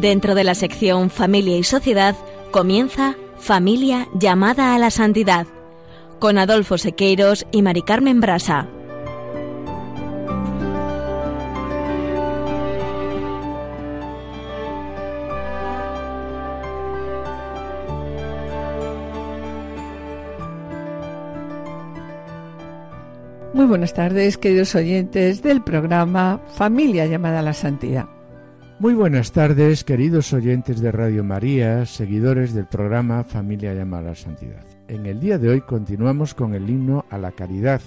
Dentro de la sección Familia y Sociedad comienza Familia llamada a la santidad con Adolfo Sequeiros y Mari Carmen Brasa. Muy buenas tardes, queridos oyentes del programa Familia llamada a la Santidad. Muy buenas tardes, queridos oyentes de Radio María, seguidores del programa Familia llamada a la Santidad. En el día de hoy continuamos con el himno a la caridad,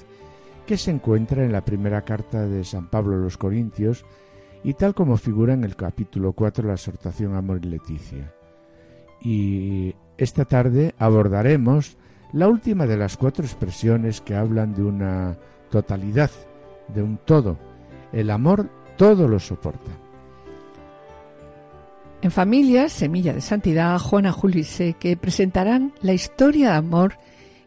que se encuentra en la primera carta de San Pablo a los Corintios y tal como figura en el capítulo 4 de la exhortación Amor y Leticia. Y esta tarde abordaremos la última de las cuatro expresiones que hablan de una totalidad, de un todo. El amor todo lo soporta. En familia, Semilla de Santidad, Juana Julio y Seque presentarán la historia de amor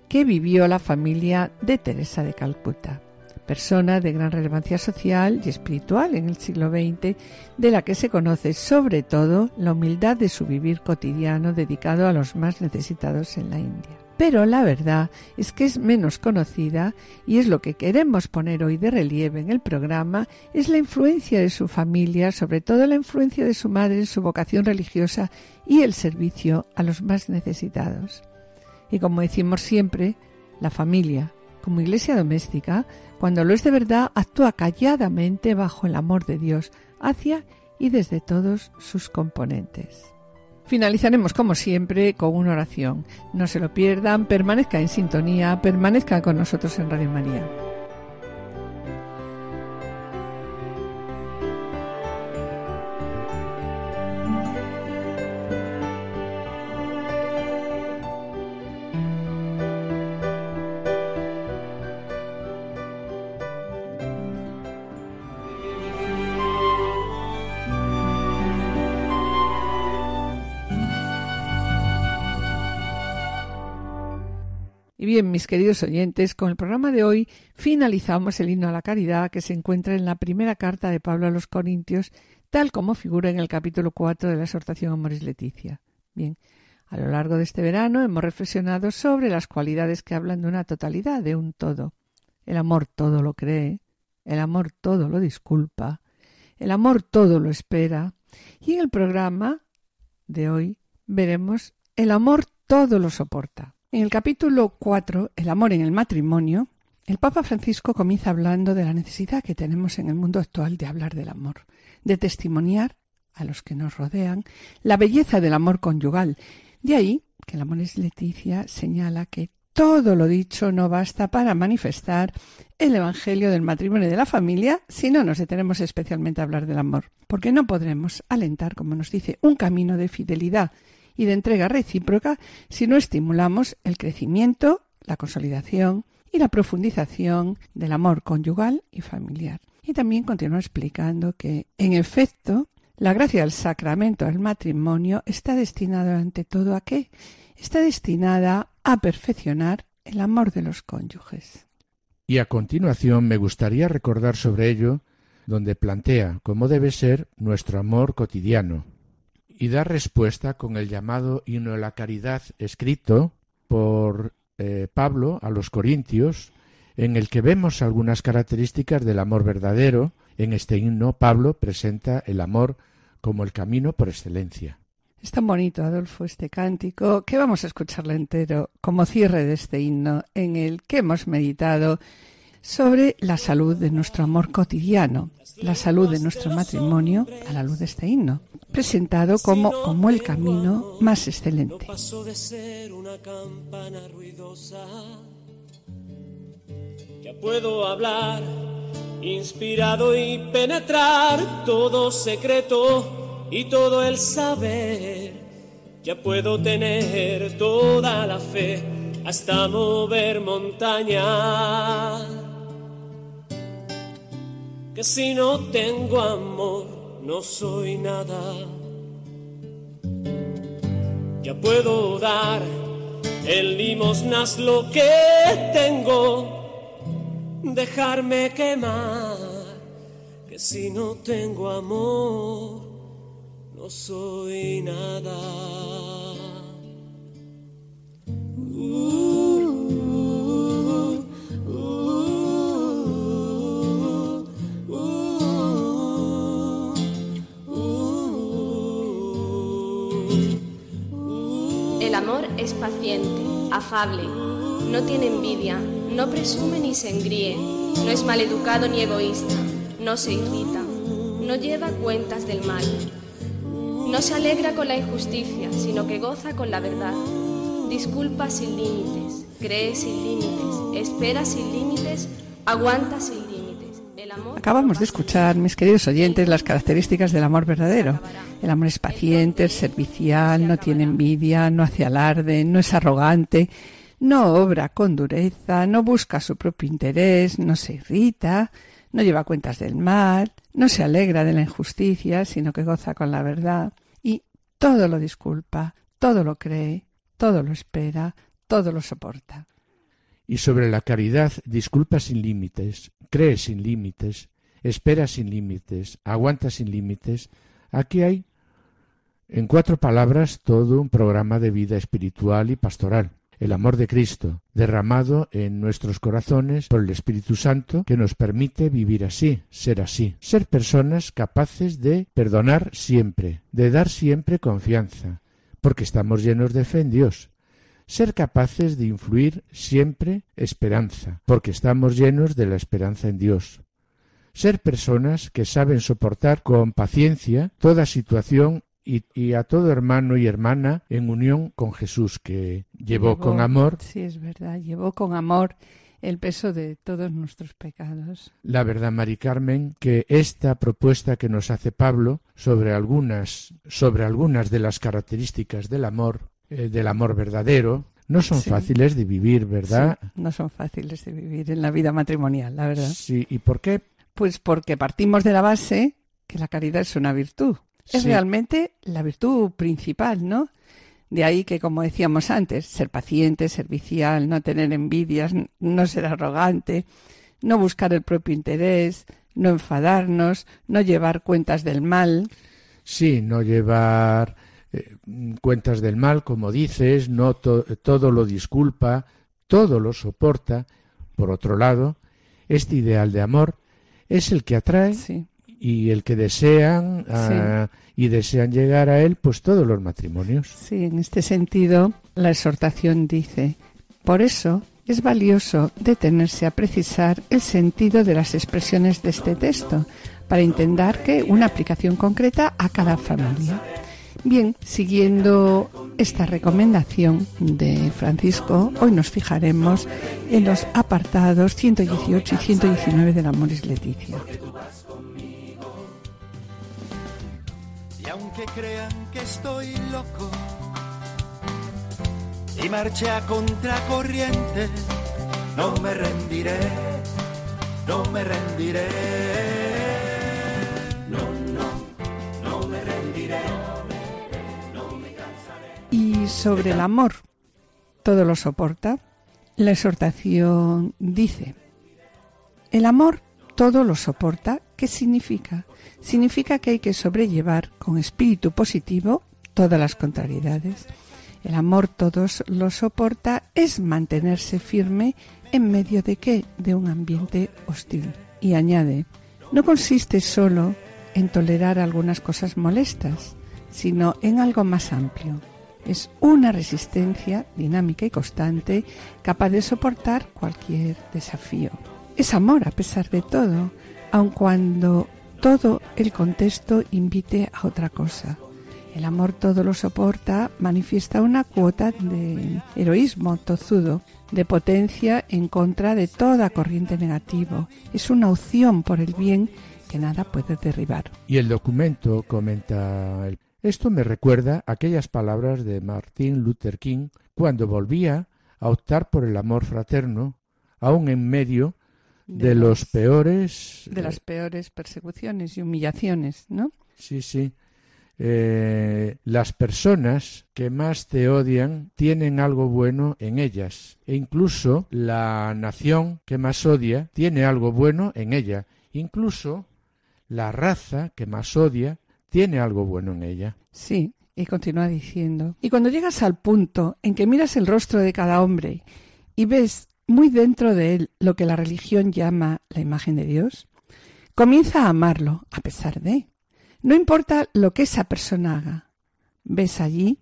que vivió la familia de Teresa de Calcuta, persona de gran relevancia social y espiritual en el siglo XX, de la que se conoce sobre todo la humildad de su vivir cotidiano dedicado a los más necesitados en la India pero la verdad es que es menos conocida y es lo que queremos poner hoy de relieve en el programa, es la influencia de su familia, sobre todo la influencia de su madre en su vocación religiosa y el servicio a los más necesitados. Y como decimos siempre, la familia, como iglesia doméstica, cuando lo es de verdad, actúa calladamente bajo el amor de Dios hacia y desde todos sus componentes. Finalizaremos como siempre con una oración. No se lo pierdan, permanezca en sintonía, permanezca con nosotros en Radio María. Bien, mis queridos oyentes, con el programa de hoy finalizamos el himno a la caridad que se encuentra en la primera carta de Pablo a los Corintios, tal como figura en el capítulo 4 de la exhortación Amoris Leticia. Bien, a lo largo de este verano hemos reflexionado sobre las cualidades que hablan de una totalidad, de un todo. El amor todo lo cree, el amor todo lo disculpa, el amor todo lo espera. Y en el programa de hoy veremos el amor todo lo soporta. En el capítulo 4, El amor en el matrimonio, el Papa Francisco comienza hablando de la necesidad que tenemos en el mundo actual de hablar del amor, de testimoniar a los que nos rodean la belleza del amor conyugal. De ahí que el amor es Leticia señala que todo lo dicho no basta para manifestar el Evangelio del matrimonio y de la familia si no nos detenemos especialmente a hablar del amor, porque no podremos alentar, como nos dice, un camino de fidelidad y de entrega recíproca si no estimulamos el crecimiento, la consolidación y la profundización del amor conyugal y familiar. Y también continúa explicando que, en efecto, la gracia del sacramento del matrimonio está destinada ante todo a qué? Está destinada a perfeccionar el amor de los cónyuges. Y a continuación me gustaría recordar sobre ello donde plantea cómo debe ser nuestro amor cotidiano, y da respuesta con el llamado himno de la caridad escrito por eh, Pablo a los Corintios, en el que vemos algunas características del amor verdadero. En este himno Pablo presenta el amor como el camino por excelencia. Es tan bonito, Adolfo, este cántico, que vamos a escucharlo entero como cierre de este himno en el que hemos meditado sobre la salud de nuestro amor cotidiano, la salud de nuestro matrimonio a la luz de este himno presentado como, como el camino más excelente. Ya puedo hablar, inspirado y penetrar todo secreto y todo el saber. Ya puedo tener toda la fe hasta mover montañas. Que si no tengo amor, no soy nada. Ya puedo dar en limosnas lo que tengo, dejarme quemar, que si no tengo amor, no soy nada. Paciente, afable, no tiene envidia, no presume ni se engríe, no es maleducado ni egoísta, no se irrita, no lleva cuentas del mal, no se alegra con la injusticia, sino que goza con la verdad, disculpa sin límites, cree sin límites, espera sin límites, aguanta sin Acabamos de escuchar, mis queridos oyentes, las características del amor verdadero. El amor es paciente, es servicial, no tiene envidia, no hace alarde, no es arrogante, no obra con dureza, no busca su propio interés, no se irrita, no lleva cuentas del mal, no se alegra de la injusticia, sino que goza con la verdad, y todo lo disculpa, todo lo cree, todo lo espera, todo lo soporta. Y sobre la caridad, disculpa sin límites, cree sin límites, espera sin límites, aguanta sin límites. Aquí hay, en cuatro palabras, todo un programa de vida espiritual y pastoral. El amor de Cristo, derramado en nuestros corazones por el Espíritu Santo, que nos permite vivir así, ser así, ser personas capaces de perdonar siempre, de dar siempre confianza, porque estamos llenos de fe en Dios, ser capaces de influir siempre esperanza, porque estamos llenos de la esperanza en Dios. Ser personas que saben soportar con paciencia toda situación y, y a todo hermano y hermana en unión con Jesús, que llevó, con amor. Sí, es verdad, llevó con amor el peso de todos nuestros pecados. La verdad, Mari Carmen, que esta propuesta que nos hace Pablo sobre algunas, sobre algunas de las características del amor, eh, del amor verdadero, no son Sí. fáciles de vivir, ¿verdad? Sí, no son fáciles de vivir en la vida matrimonial, la verdad. Sí, ¿y por qué? Pues porque partimos de la base que la caridad es una virtud. Es realmente la virtud principal, ¿no? De ahí que, como decíamos antes, ser paciente, servicial, no tener envidias, no ser arrogante, no buscar el propio interés, no enfadarnos, no llevar cuentas del mal. Sí, no llevar eh, cuentas del mal, como dices, no to- todo lo disculpa, todo lo soporta. Por otro lado, este ideal de amor es el que atrae Sí, y el que desean ah, y desean llegar a él, pues todos los matrimonios. sí, en este sentido, la exhortación dice, por eso es valioso detenerse a precisar el sentido de las expresiones de este texto, para intentar que una aplicación concreta a cada familia. Bien, siguiendo esta recomendación de Francisco, hoy nos fijaremos en los apartados 118 y 119 del Amoris Leticia. Y aunque crean que estoy loco y marche a contracorriente, no me rendiré, no me rendiré. Sobre el amor, todo lo soporta. La exhortación dice, el amor todo lo soporta. ¿Qué significa? Significa que hay que sobrellevar con espíritu positivo todas las contrariedades. El amor todos lo soporta es mantenerse firme en medio de qué? De un ambiente hostil. Y añade, no consiste solo en tolerar algunas cosas molestas, sino en algo más amplio. Es una resistencia dinámica y constante capaz de soportar cualquier desafío. Es amor a pesar de todo, aun cuando todo el contexto invite a otra cosa. El amor todo lo soporta, manifiesta una cuota de heroísmo tozudo, de potencia en contra de toda corriente negativo. Es una opción por el bien que nada puede derribar. Y el documento comenta el- esto me recuerda aquellas palabras de Martin Luther King cuando volvía a optar por el amor fraterno, aun en medio de, los las- peores de las peores persecuciones y humillaciones, ¿no? Sí, sí. Eh, las personas que más te odian tienen algo bueno en ellas. E incluso la nación que más odia tiene algo bueno en ella. Incluso la raza que más odia tiene algo bueno en ella. Sí, y continúa diciendo, y cuando llegas al punto en que miras el rostro de cada hombre y ves muy dentro de él lo que la religión llama la imagen de Dios, comienza a amarlo a pesar de. No importa lo que esa persona haga, ves allí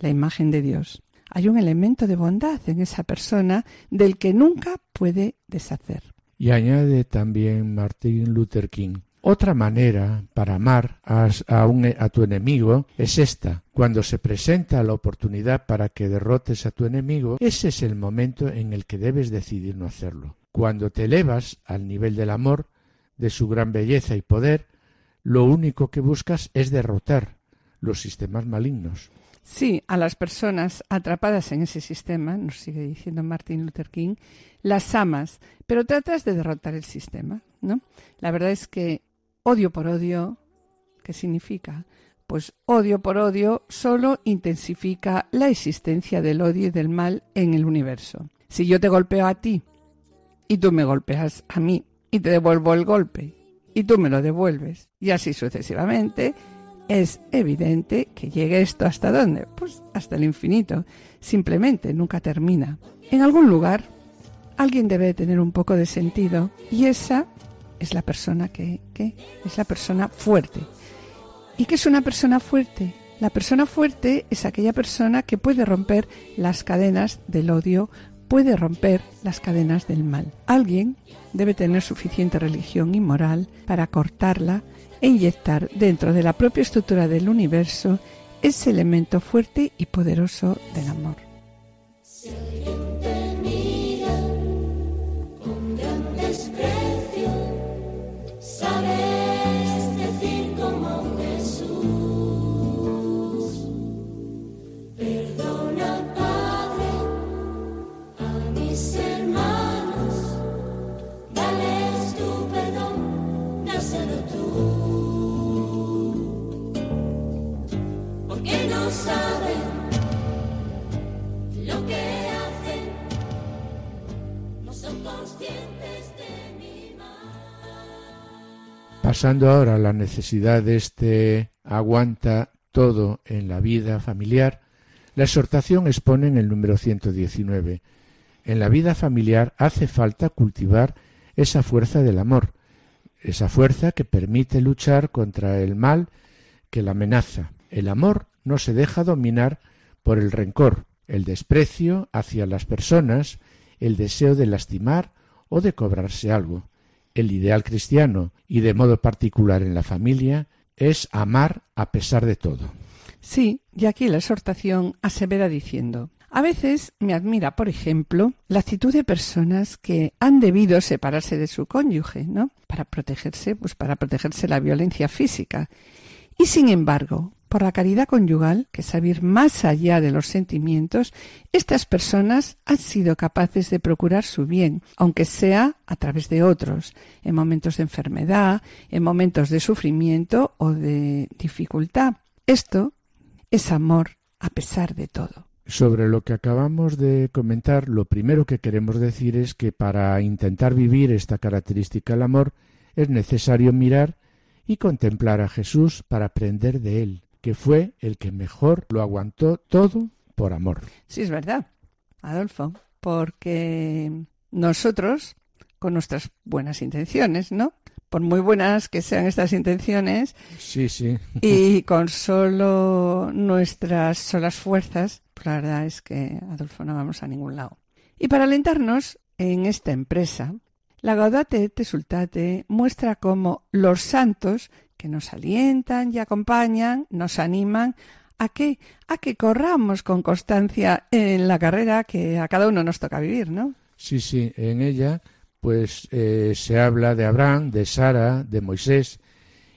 la imagen de Dios. Hay un elemento de bondad en esa persona del que nunca puede deshacer. Y añade también Martin Luther King, otra manera para amar a, a, tu enemigo es esta. Cuando se presenta la oportunidad para que derrotes a tu enemigo, ese es el momento en el que debes decidir no hacerlo. Cuando te elevas al nivel del amor, de su gran belleza y poder, lo único que buscas es derrotar los sistemas malignos. Sí, a las personas atrapadas en ese sistema, nos sigue diciendo Martin Luther King, las amas, pero tratas de derrotar el sistema, ¿no? La verdad es que Odio por odio, ¿qué significa? Pues odio por odio solo intensifica la existencia del odio y del mal en el universo. Si yo te golpeo a ti y tú me golpeas a mí y te devuelvo el golpe y tú me lo devuelves y así sucesivamente, es evidente que llegue esto hasta dónde? Pues hasta el infinito. Simplemente nunca termina. En algún lugar alguien debe tener un poco de sentido y esa es la persona que, es la persona fuerte. ¿Y qué es una persona fuerte? La persona fuerte es aquella persona que puede romper las cadenas del odio, puede romper las cadenas del mal. Alguien debe tener suficiente religión y moral para cortarla e inyectar dentro de la propia estructura del universo ese elemento fuerte y poderoso del amor. Pasando ahora a la necesidad de este aguanta todo en la vida familiar, la exhortación expone en el número 119. En la vida familiar hace falta cultivar esa fuerza del amor, esa fuerza que permite luchar contra el mal que la amenaza. El amor no se deja dominar por el rencor, el desprecio hacia las personas, el deseo de lastimar o de cobrarse algo. El ideal cristiano, y de modo particular en la familia, es amar a pesar de todo. Sí, y aquí la exhortación asevera diciendo a veces me admira, por ejemplo, la actitud de personas que han debido separarse de su cónyuge, ¿no? Para protegerse, pues para protegerse la violencia física. Y sin embargo, por la caridad conyugal, que es saber más allá de los sentimientos, estas personas han sido capaces de procurar su bien, aunque sea a través de otros, en momentos de enfermedad, en momentos de sufrimiento o de dificultad. Esto es amor a pesar de todo. Sobre lo que acabamos de comentar, lo primero que queremos decir es que para intentar vivir esta característica del amor es necesario mirar y contemplar a Jesús para aprender de él que fue el que mejor lo aguantó todo por amor. Sí, es verdad, Adolfo, porque nosotros, con nuestras buenas intenciones, ¿no? Por muy buenas que sean estas intenciones, sí, sí. y con solo nuestras solas fuerzas, pues la verdad es que, Adolfo, no vamos a ningún lado. Y para alentarnos en esta empresa, la Gaudate te Sultate muestra cómo los santos nos alientan y acompañan, nos animan a que a que corramos con constancia en la carrera que a cada uno nos toca vivir, ¿no? Sí, sí, en ella pues eh, se habla de Abraham, de Sara, de Moisés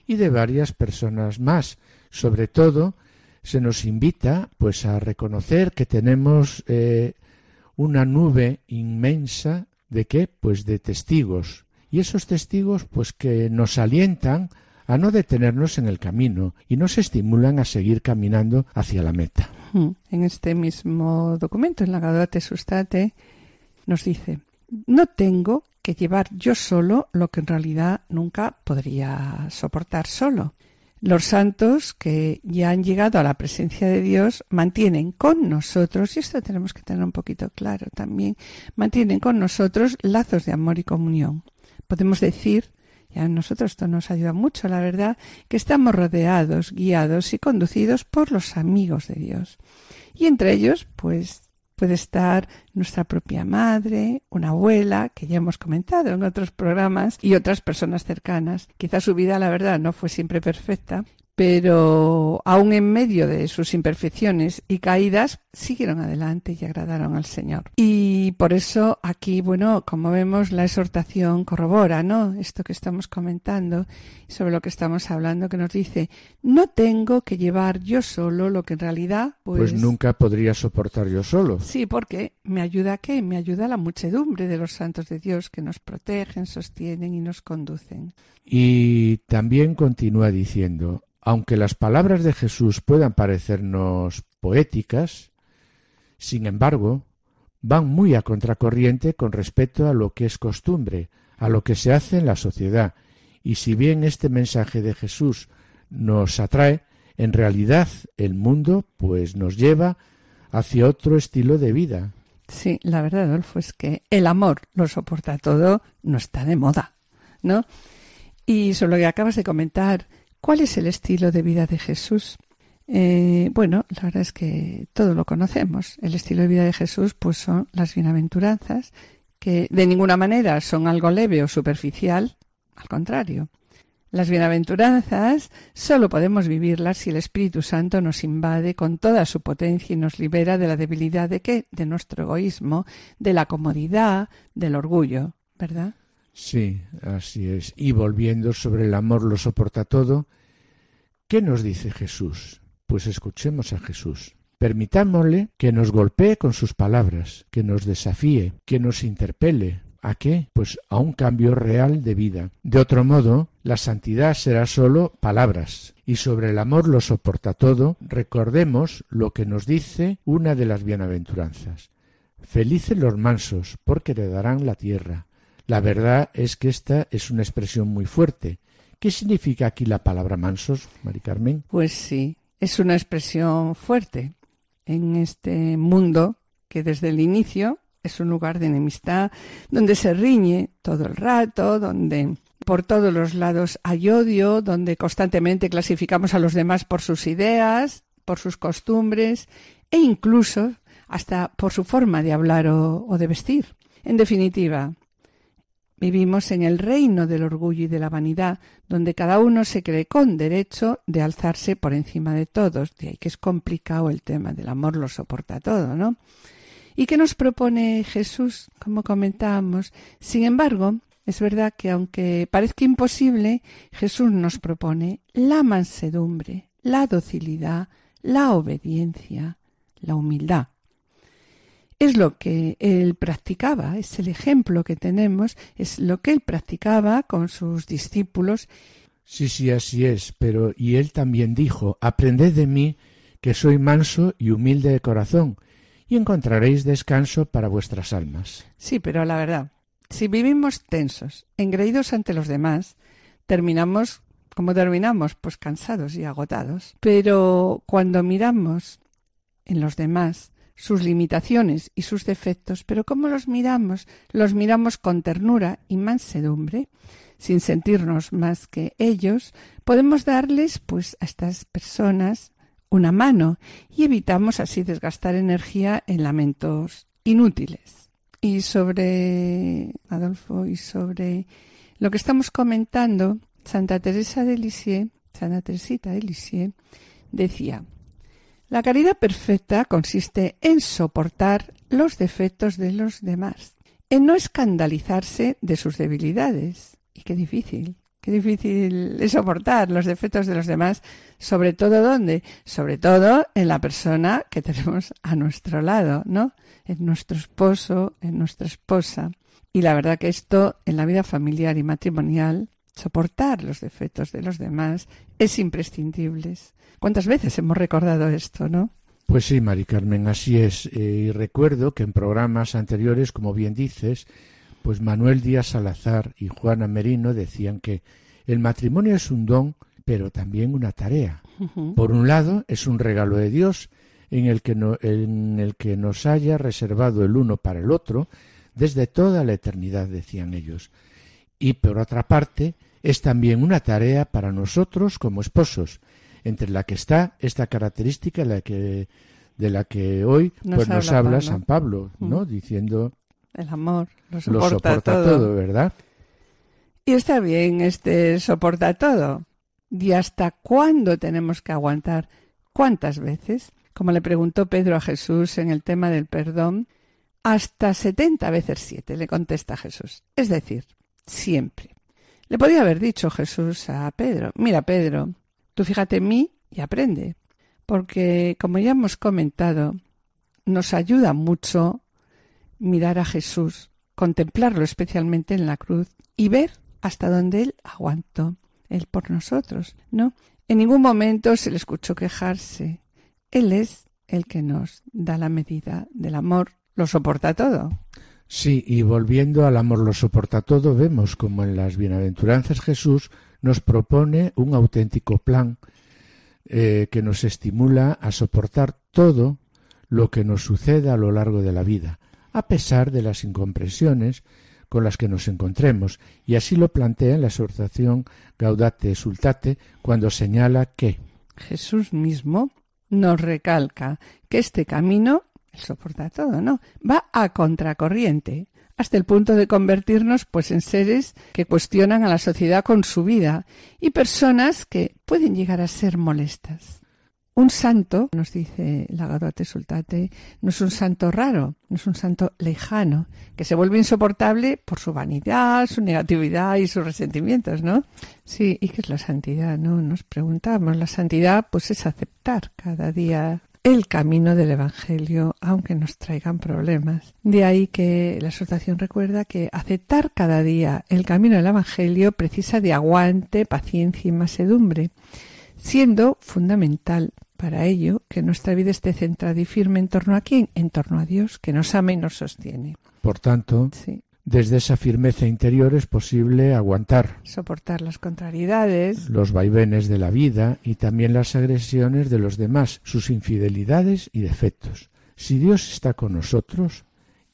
y de varias personas más. Sobre todo se nos invita pues a reconocer que tenemos eh, una nube inmensa de qué pues de testigos y esos testigos pues que nos alientan a no detenernos en el camino y nos estimulan a seguir caminando hacia la meta. Hmm. En este mismo documento, en la Gaudate Sustate, nos dice, no tengo que llevar yo solo lo que en realidad nunca podría soportar solo. Los santos que ya han llegado a la presencia de Dios mantienen con nosotros, y esto tenemos que tener un poquito claro también, mantienen con nosotros lazos de amor y comunión. Podemos decir, y a nosotros esto nos ayuda mucho, la verdad, que estamos rodeados, guiados y conducidos por los amigos de Dios. Y entre ellos, pues puede estar nuestra propia madre, una abuela, que ya hemos comentado en otros programas, y otras personas cercanas. Quizá su vida, la verdad, no fue siempre perfecta, pero aún en medio de sus imperfecciones y caídas, siguieron adelante y agradaron al Señor. Y por eso aquí, bueno, como vemos, la exhortación corrobora, ¿no? Esto que estamos comentando, sobre lo que estamos hablando, que nos dice, no tengo que llevar yo solo lo que en realidad, pues... Pues nunca podría soportar yo solo. Sí, porque me ayuda a qué? Me ayuda la muchedumbre de los santos de Dios que nos protegen, sostienen y nos conducen. Y también continúa diciendo, aunque las palabras de Jesús puedan parecernos poéticas, sin embargo, van muy a contracorriente con respecto a lo que es costumbre, a lo que se hace en la sociedad, y si bien este mensaje de Jesús nos atrae, en realidad el mundo pues nos lleva hacia otro estilo de vida. Sí, la verdad, Adolfo, es que el amor lo soporta todo, no está de moda, ¿no? Y sobre lo que acabas de comentar, ¿Cuál es el estilo de vida de Jesús? Eh, bueno, la verdad es que todo lo conocemos. El estilo de vida de Jesús, pues son las bienaventuranzas, que de ninguna manera son algo leve o superficial, al contrario. Las bienaventuranzas solo podemos vivirlas si el Espíritu Santo nos invade con toda su potencia y nos libera de la debilidad de qué? De nuestro egoísmo, de la comodidad, del orgullo, ¿verdad? Sí, así es. Y volviendo sobre el amor lo soporta todo, ¿qué nos dice Jesús? Pues escuchemos a Jesús. Permitámosle que nos golpee con sus palabras, que nos desafíe, que nos interpele. ¿A qué? Pues a un cambio real de vida. De otro modo, la santidad será sólo palabras. Y sobre el amor lo soporta todo, recordemos lo que nos dice una de las bienaventuranzas. Felices los mansos, porque heredarán la tierra. La verdad es que esta es una expresión muy fuerte. ¿Qué significa aquí la palabra mansos, Mari Carmen? Pues sí, es una expresión fuerte en este mundo que desde el inicio es un lugar de enemistad, donde se riñe todo el rato, donde por todos los lados hay odio, donde constantemente clasificamos a los demás por sus ideas, por sus costumbres e incluso hasta por su forma de hablar o, o de vestir. En definitiva, Vivimos en el reino del orgullo y de la vanidad, donde cada uno se cree con derecho de alzarse por encima de todos. De ahí que es complicado el tema del amor, lo soporta todo, ¿no? ¿Y qué nos propone Jesús, como comentábamos? Sin embargo, es verdad que aunque parezca imposible, Jesús nos propone la mansedumbre, la docilidad, la obediencia, la humildad es lo que él practicaba, es el ejemplo que tenemos, es lo que él practicaba con sus discípulos. Sí, sí, así es, pero y él también dijo, aprended de mí, que soy manso y humilde de corazón, y encontraréis descanso para vuestras almas. Sí, pero la verdad, si vivimos tensos, engreídos ante los demás, terminamos como terminamos, pues cansados y agotados. Pero cuando miramos en los demás, sus limitaciones y sus defectos, pero ¿cómo los miramos? Los miramos con ternura y mansedumbre, sin sentirnos más que ellos, podemos darles, pues, a estas personas una mano y evitamos así desgastar energía en lamentos inútiles. Y sobre Adolfo y sobre lo que estamos comentando, Santa Teresa de Lisieux, Santa Teresita de Lisieux, decía la caridad perfecta consiste en soportar los defectos de los demás, en no escandalizarse de sus debilidades. Y qué difícil, qué difícil es soportar los defectos de los demás, sobre todo dónde, sobre todo en la persona que tenemos a nuestro lado, ¿no? En nuestro esposo, en nuestra esposa. Y la verdad que esto en la vida familiar y matrimonial, soportar los defectos de los demás es imprescindible. ¿Cuántas veces hemos recordado esto, no? Pues sí, Mari Carmen, así es. Eh, y recuerdo que en programas anteriores, como bien dices, pues Manuel Díaz Salazar y Juana Merino decían que el matrimonio es un don, pero también una tarea. Por un lado, es un regalo de Dios en el, que en el que nos haya reservado el uno para el otro desde toda la eternidad, decían ellos. Y por otra parte, es también una tarea para nosotros como esposos, entre la que está esta característica de la que, de la que hoy nos, pues, nos habla, San Pablo, ¿no? Diciendo el amor lo soporta, todo. ¿verdad? Y está bien este soporta todo. ¿Y hasta cuándo tenemos que aguantar? ¿Cuántas veces? Como le preguntó Pedro a Jesús en el tema del perdón, hasta setenta veces siete, le contesta Jesús. Es decir, siempre. Le podía haber dicho Jesús a Pedro, mira Pedro, tú fíjate en mí y aprende, porque como ya hemos comentado, nos ayuda mucho mirar a Jesús, contemplarlo especialmente en la cruz y ver hasta dónde Él aguantó, Él por nosotros, ¿no? En ningún momento se le escuchó quejarse. Él es el que nos da la medida del amor, lo soporta todo. Sí, y volviendo al amor lo soporta todo, vemos como en las bienaventuranzas Jesús nos propone un auténtico plan eh, que nos estimula a soportar todo lo que nos suceda a lo largo de la vida, a pesar de las incomprensiones con las que nos encontremos, y así lo plantea en la exhortación Gaudate Sultate cuando señala que Jesús mismo nos recalca que este camino, soporta todo, ¿no? Va a contracorriente, hasta el punto de convertirnos pues en seres que cuestionan a la sociedad con su vida y personas que pueden llegar a ser molestas. Un santo, nos dice la Sultate, no es un santo raro, no es un santo lejano, que se vuelve insoportable por su vanidad, su negatividad y sus resentimientos, ¿no? Sí, ¿y qué es la santidad? No, nos preguntamos. La santidad, pues, es aceptar cada día el camino del Evangelio, aunque nos traigan problemas. De ahí que la asociación recuerda que aceptar cada día el camino del Evangelio precisa de aguante, paciencia y masedumbre, siendo fundamental para ello, que nuestra vida esté centrada y firme en torno a quién? En torno a Dios, que nos ama y nos sostiene. Por tanto, desde esa firmeza interior es posible aguantar. Soportar las contrariedades. Los vaivenes de la vida y también las agresiones de los demás, sus infidelidades y defectos. Si Dios está con nosotros,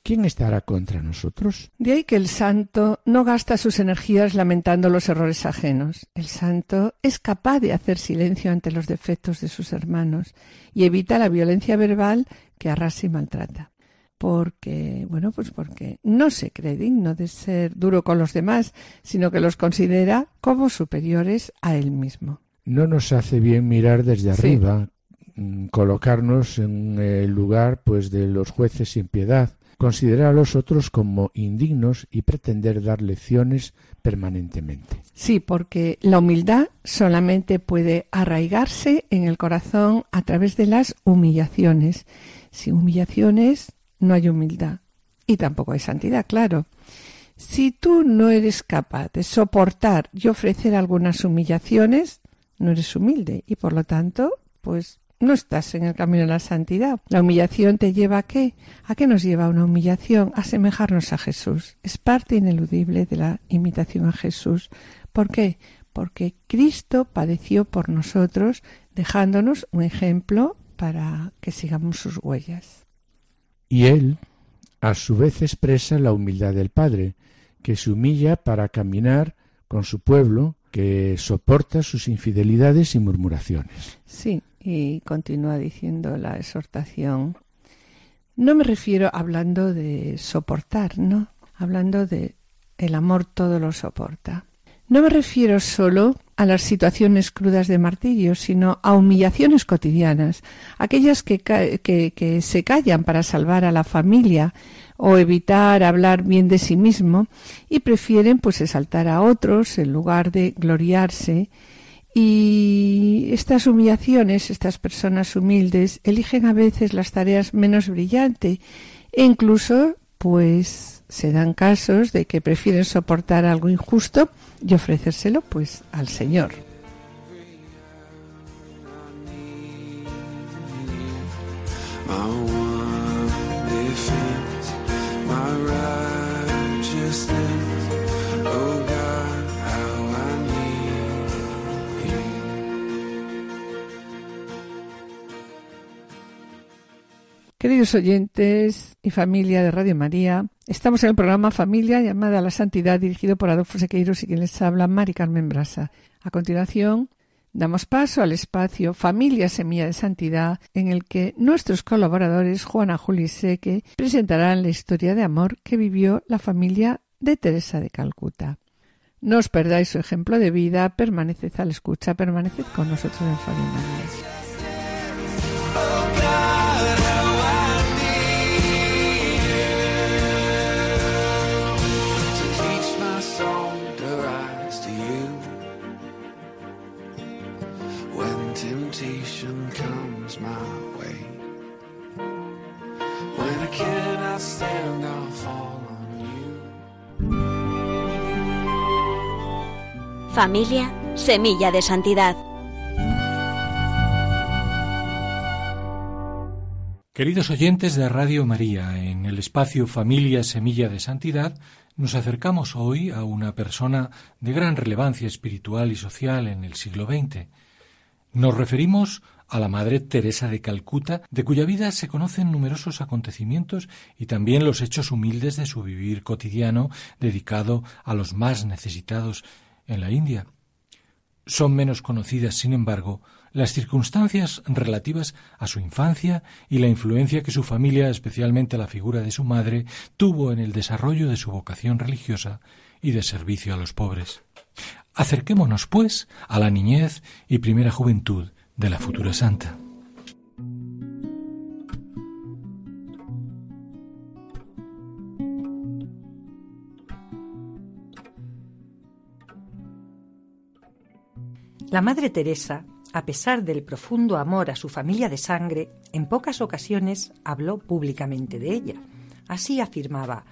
¿quién estará contra nosotros? De ahí que el santo no gasta sus energías lamentando los errores ajenos. El santo es capaz de hacer silencio ante los defectos de sus hermanos y evita la violencia verbal que arrasa y maltrata. Porque, bueno, pues porque no se cree digno de ser duro con los demás, sino que los considera como superiores a él mismo. No nos hace bien mirar desde arriba, mm, colocarnos en el lugar pues de los jueces sin piedad, considerar a los otros como indignos y pretender dar lecciones permanentemente. Sí, porque la humildad solamente puede arraigarse en el corazón a través de las humillaciones. Sin humillaciones no hay humildad y tampoco hay santidad, claro. Si tú no eres capaz de soportar y ofrecer algunas humillaciones, no eres humilde y por lo tanto, pues no estás en el camino de la santidad. La humillación te lleva a qué? ¿A qué nos lleva una humillación? A asemejarnos a Jesús. Es parte ineludible de la imitación a Jesús. ¿Por qué? Porque Cristo padeció por nosotros, dejándonos un ejemplo para que sigamos sus huellas. Y Él, a su vez, expresa la humildad del Padre, que se humilla para caminar con su pueblo, que soporta sus infidelidades y murmuraciones. Sí, y continúa diciendo la exhortación. No me refiero hablando de soportar, ¿no? Hablando de el amor todo lo soporta. No me refiero solo a las situaciones crudas de martirio, sino a humillaciones cotidianas, aquellas que, que, que, se callan para salvar a la familia o evitar hablar bien de sí mismo y prefieren pues exaltar a otros en lugar de gloriarse. Y estas humillaciones, estas personas humildes, eligen a veces las tareas menos brillantes e incluso, pues, se dan casos de que prefieren soportar algo injusto y ofrecérselo pues al Señor. Queridos oyentes y familia de Radio María, estamos en el programa Familia llamada a la Santidad dirigido por Adolfo Sequeiros y quien les habla Mari Carmen Brasa. A continuación, damos paso al espacio Familia Semilla de Santidad en el que nuestros colaboradores Juana Juli Seque presentarán la historia de amor que vivió la familia de Teresa de Calcuta. No os perdáis su ejemplo de vida, permaneced a la escucha, permaneced con nosotros en Familia. Familia, semilla de santidad. Queridos oyentes de Radio María, en el espacio Familia Semilla de Santidad, nos acercamos hoy a una persona de gran relevancia espiritual y social en el siglo XX. Nos referimos a la Madre Teresa de Calcuta, de cuya vida se conocen numerosos acontecimientos y también los hechos humildes de su vivir cotidiano dedicado a los más necesitados en la India. Son menos conocidas, sin embargo, las circunstancias relativas a su infancia y la influencia que su familia, especialmente la figura de su madre, tuvo en el desarrollo de su vocación religiosa y de servicio a los pobres. Acerquémonos, pues, a la niñez y primera juventud de la futura santa. La Madre Teresa, a pesar del profundo amor a su familia de sangre, en pocas ocasiones habló públicamente de ella. Así afirmaba,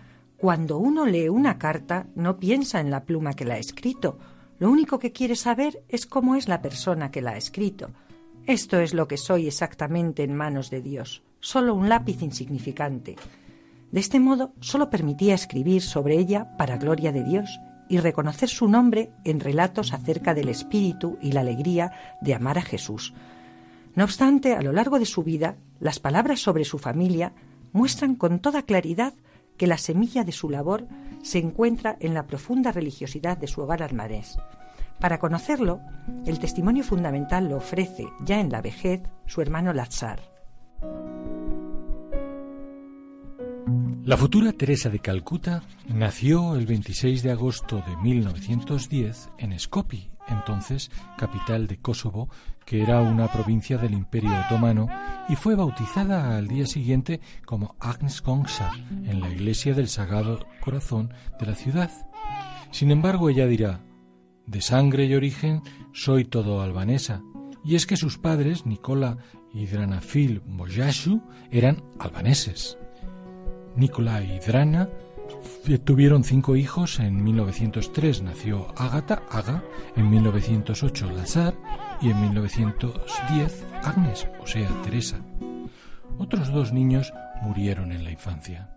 cuando uno lee una carta no piensa en la pluma que la ha escrito, lo único que quiere saber es cómo es la persona que la ha escrito. Esto es lo que soy exactamente en manos de Dios, solo un lápiz insignificante. De este modo, solo permitía escribir sobre ella para gloria de Dios y reconocer su nombre en relatos acerca del espíritu y la alegría de amar a Jesús. No obstante, a lo largo de su vida, las palabras sobre su familia muestran con toda claridad que la semilla de su labor se encuentra en la profunda religiosidad de su hogar almarés. Para conocerlo, el testimonio fundamental lo ofrece, ya en la vejez, su hermano Lazar. La futura Teresa de Calcuta nació el 26 de agosto de 1910 en Skopje, entonces capital de Kosovo, que era una provincia del Imperio Otomano, y fue bautizada al día siguiente como Agnes Kongsa en la iglesia del Sagrado Corazón de la ciudad. Sin embargo, ella dirá, de sangre y origen soy todo albanesa, y es que sus padres, Nicola y Dranafil Mojashu, eran albaneses. Nicola y Drana tuvieron cinco hijos. En 1903 nació Ágata, Aga, en 1908 Lazar y en 1910 Agnes, o sea, Teresa. Otros dos niños murieron en la infancia.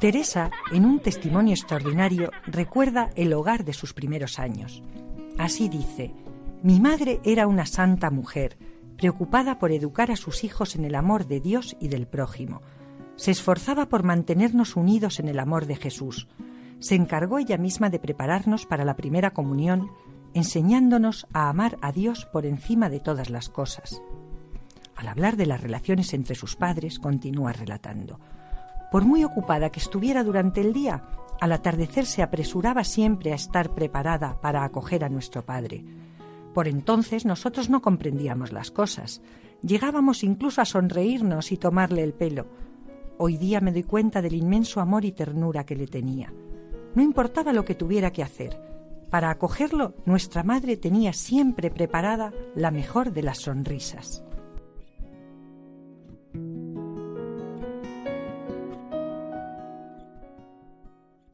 Teresa, en un testimonio extraordinario, recuerda el hogar de sus primeros años. Así dice, mi madre era una santa mujer, preocupada por educar a sus hijos en el amor de Dios y del prójimo. Se esforzaba por mantenernos unidos en el amor de Jesús. Se encargó ella misma de prepararnos para la primera comunión, enseñándonos a amar a Dios por encima de todas las cosas. Al hablar de las relaciones entre sus padres, continúa relatando. Por muy ocupada que estuviera durante el día, al atardecer se apresuraba siempre a estar preparada para acoger a nuestro Padre. Por entonces nosotros no comprendíamos las cosas. Llegábamos incluso a sonreírnos y tomarle el pelo. Hoy día me doy cuenta del inmenso amor y ternura que le tenía. No importaba lo que tuviera que hacer. Para acogerlo, nuestra madre tenía siempre preparada la mejor de las sonrisas.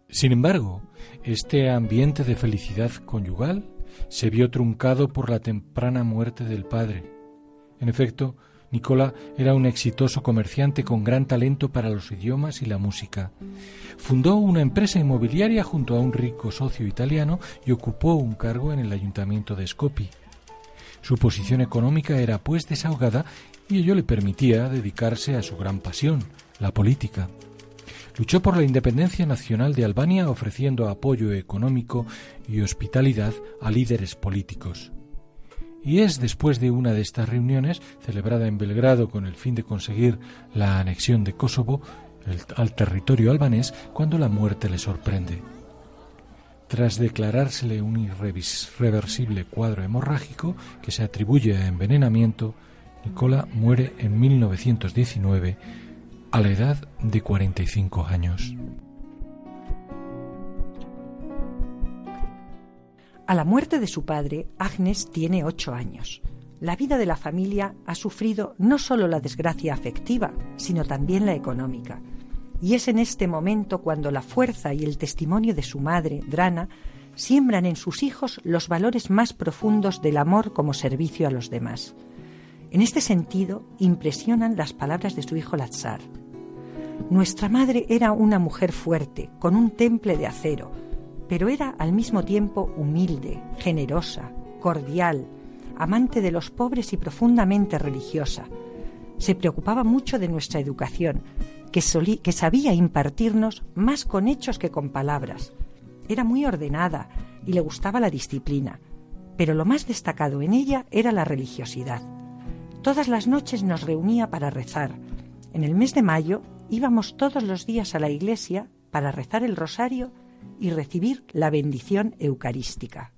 Sin embargo, este ambiente de felicidad conyugal se vio truncado por la temprana muerte del padre. En efecto, Nicola era un exitoso comerciante con gran talento para los idiomas y la música. Fundó una empresa inmobiliaria junto a un rico socio italiano y ocupó un cargo en el ayuntamiento de Skopje. Su posición económica era pues desahogada y ello le permitía dedicarse a su gran pasión, la política. Luchó por la independencia nacional de Albania ofreciendo apoyo económico y hospitalidad a líderes políticos. Y es después de una de estas reuniones, celebrada en Belgrado con el fin de conseguir la anexión de Kosovo al territorio albanés, cuando la muerte le sorprende. Tras declarársele un irreversible cuadro hemorrágico que se atribuye a envenenamiento, Nicola muere en 1919 a la edad de 45 años. A la muerte de su padre, Agnes tiene ocho años. La vida de la familia ha sufrido no solo la desgracia afectiva, sino también la económica. Y es en este momento cuando la fuerza y el testimonio de su madre, Drana, siembran en sus hijos los valores más profundos del amor como servicio a los demás. En este sentido, impresionan las palabras de su hijo Lazar. Nuestra madre era una mujer fuerte, con un temple de acero, pero era al mismo tiempo humilde, generosa, cordial, amante de los pobres y profundamente religiosa. Se preocupaba mucho de nuestra educación, que, que sabía impartirnos más con hechos que con palabras. Era muy ordenada y le gustaba la disciplina, pero lo más destacado en ella era la religiosidad. Todas las noches nos reunía para rezar. En el mes de mayo íbamos todos los días a la iglesia para rezar el rosario y recibir la bendición eucarística.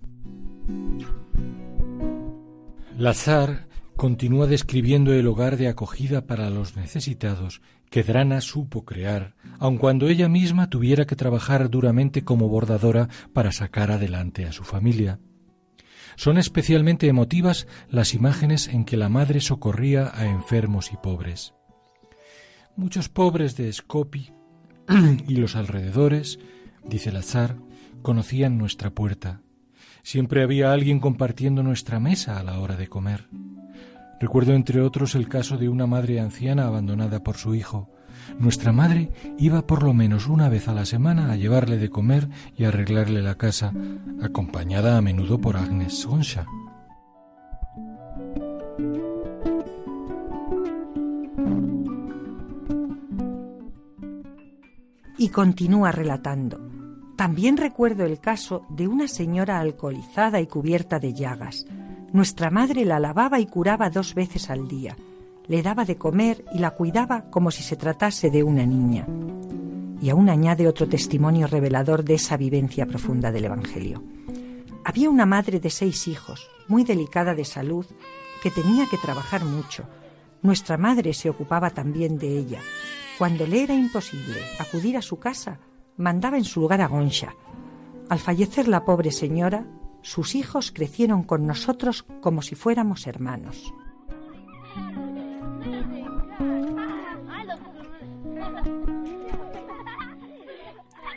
Lazar continúa describiendo el hogar de acogida para los necesitados que Drana supo crear, aun cuando ella misma tuviera que trabajar duramente como bordadora para sacar adelante a su familia. Son especialmente emotivas las imágenes en que la madre socorría a enfermos y pobres. Muchos pobres de Skopje y los alrededores, dice Lazar, conocían nuestra puerta. Siempre había alguien compartiendo nuestra mesa a la hora de comer. Recuerdo entre otros el caso de una madre anciana abandonada por su hijo. Nuestra madre iba por lo menos una vez a la semana a llevarle de comer y arreglarle la casa, acompañada a menudo por Agnes Sonsha. Y continúa relatando. También recuerdo el caso de una señora alcoholizada y cubierta de llagas. Nuestra madre la lavaba y curaba dos veces al día. Le daba de comer y la cuidaba como si se tratase de una niña. Y aún añade otro testimonio revelador de esa vivencia profunda del Evangelio. Había una madre de seis hijos, muy delicada de salud, que tenía que trabajar mucho. Nuestra madre se ocupaba también de ella cuando le era imposible acudir a su casa, mandaba en su lugar a Gonsha. Al fallecer la pobre señora, sus hijos crecieron con nosotros como si fuéramos hermanos.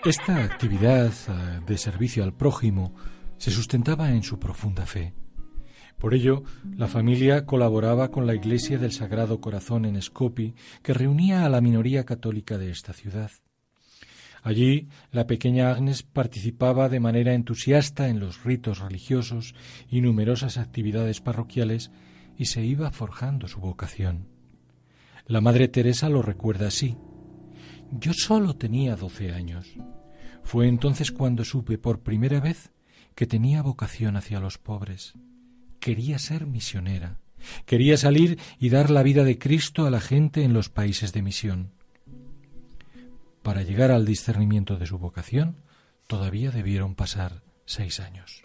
Esta actividad eh, de servicio al prójimo se sustentaba en su profunda fe. Por ello, la familia colaboraba con la Iglesia del Sagrado Corazón en Skopje, que reunía a la minoría católica de esta ciudad. Allí, la pequeña Agnes participaba de manera entusiasta en los ritos religiosos y numerosas actividades parroquiales y se iba forjando su vocación. La Madre Teresa lo recuerda así. Yo solo tenía doce años. Fue entonces cuando supe por primera vez que tenía vocación hacia los pobres quería ser misionera, quería salir y dar la vida de Cristo a la gente en los países de misión. Para llegar al discernimiento de su vocación, todavía debieron pasar seis años.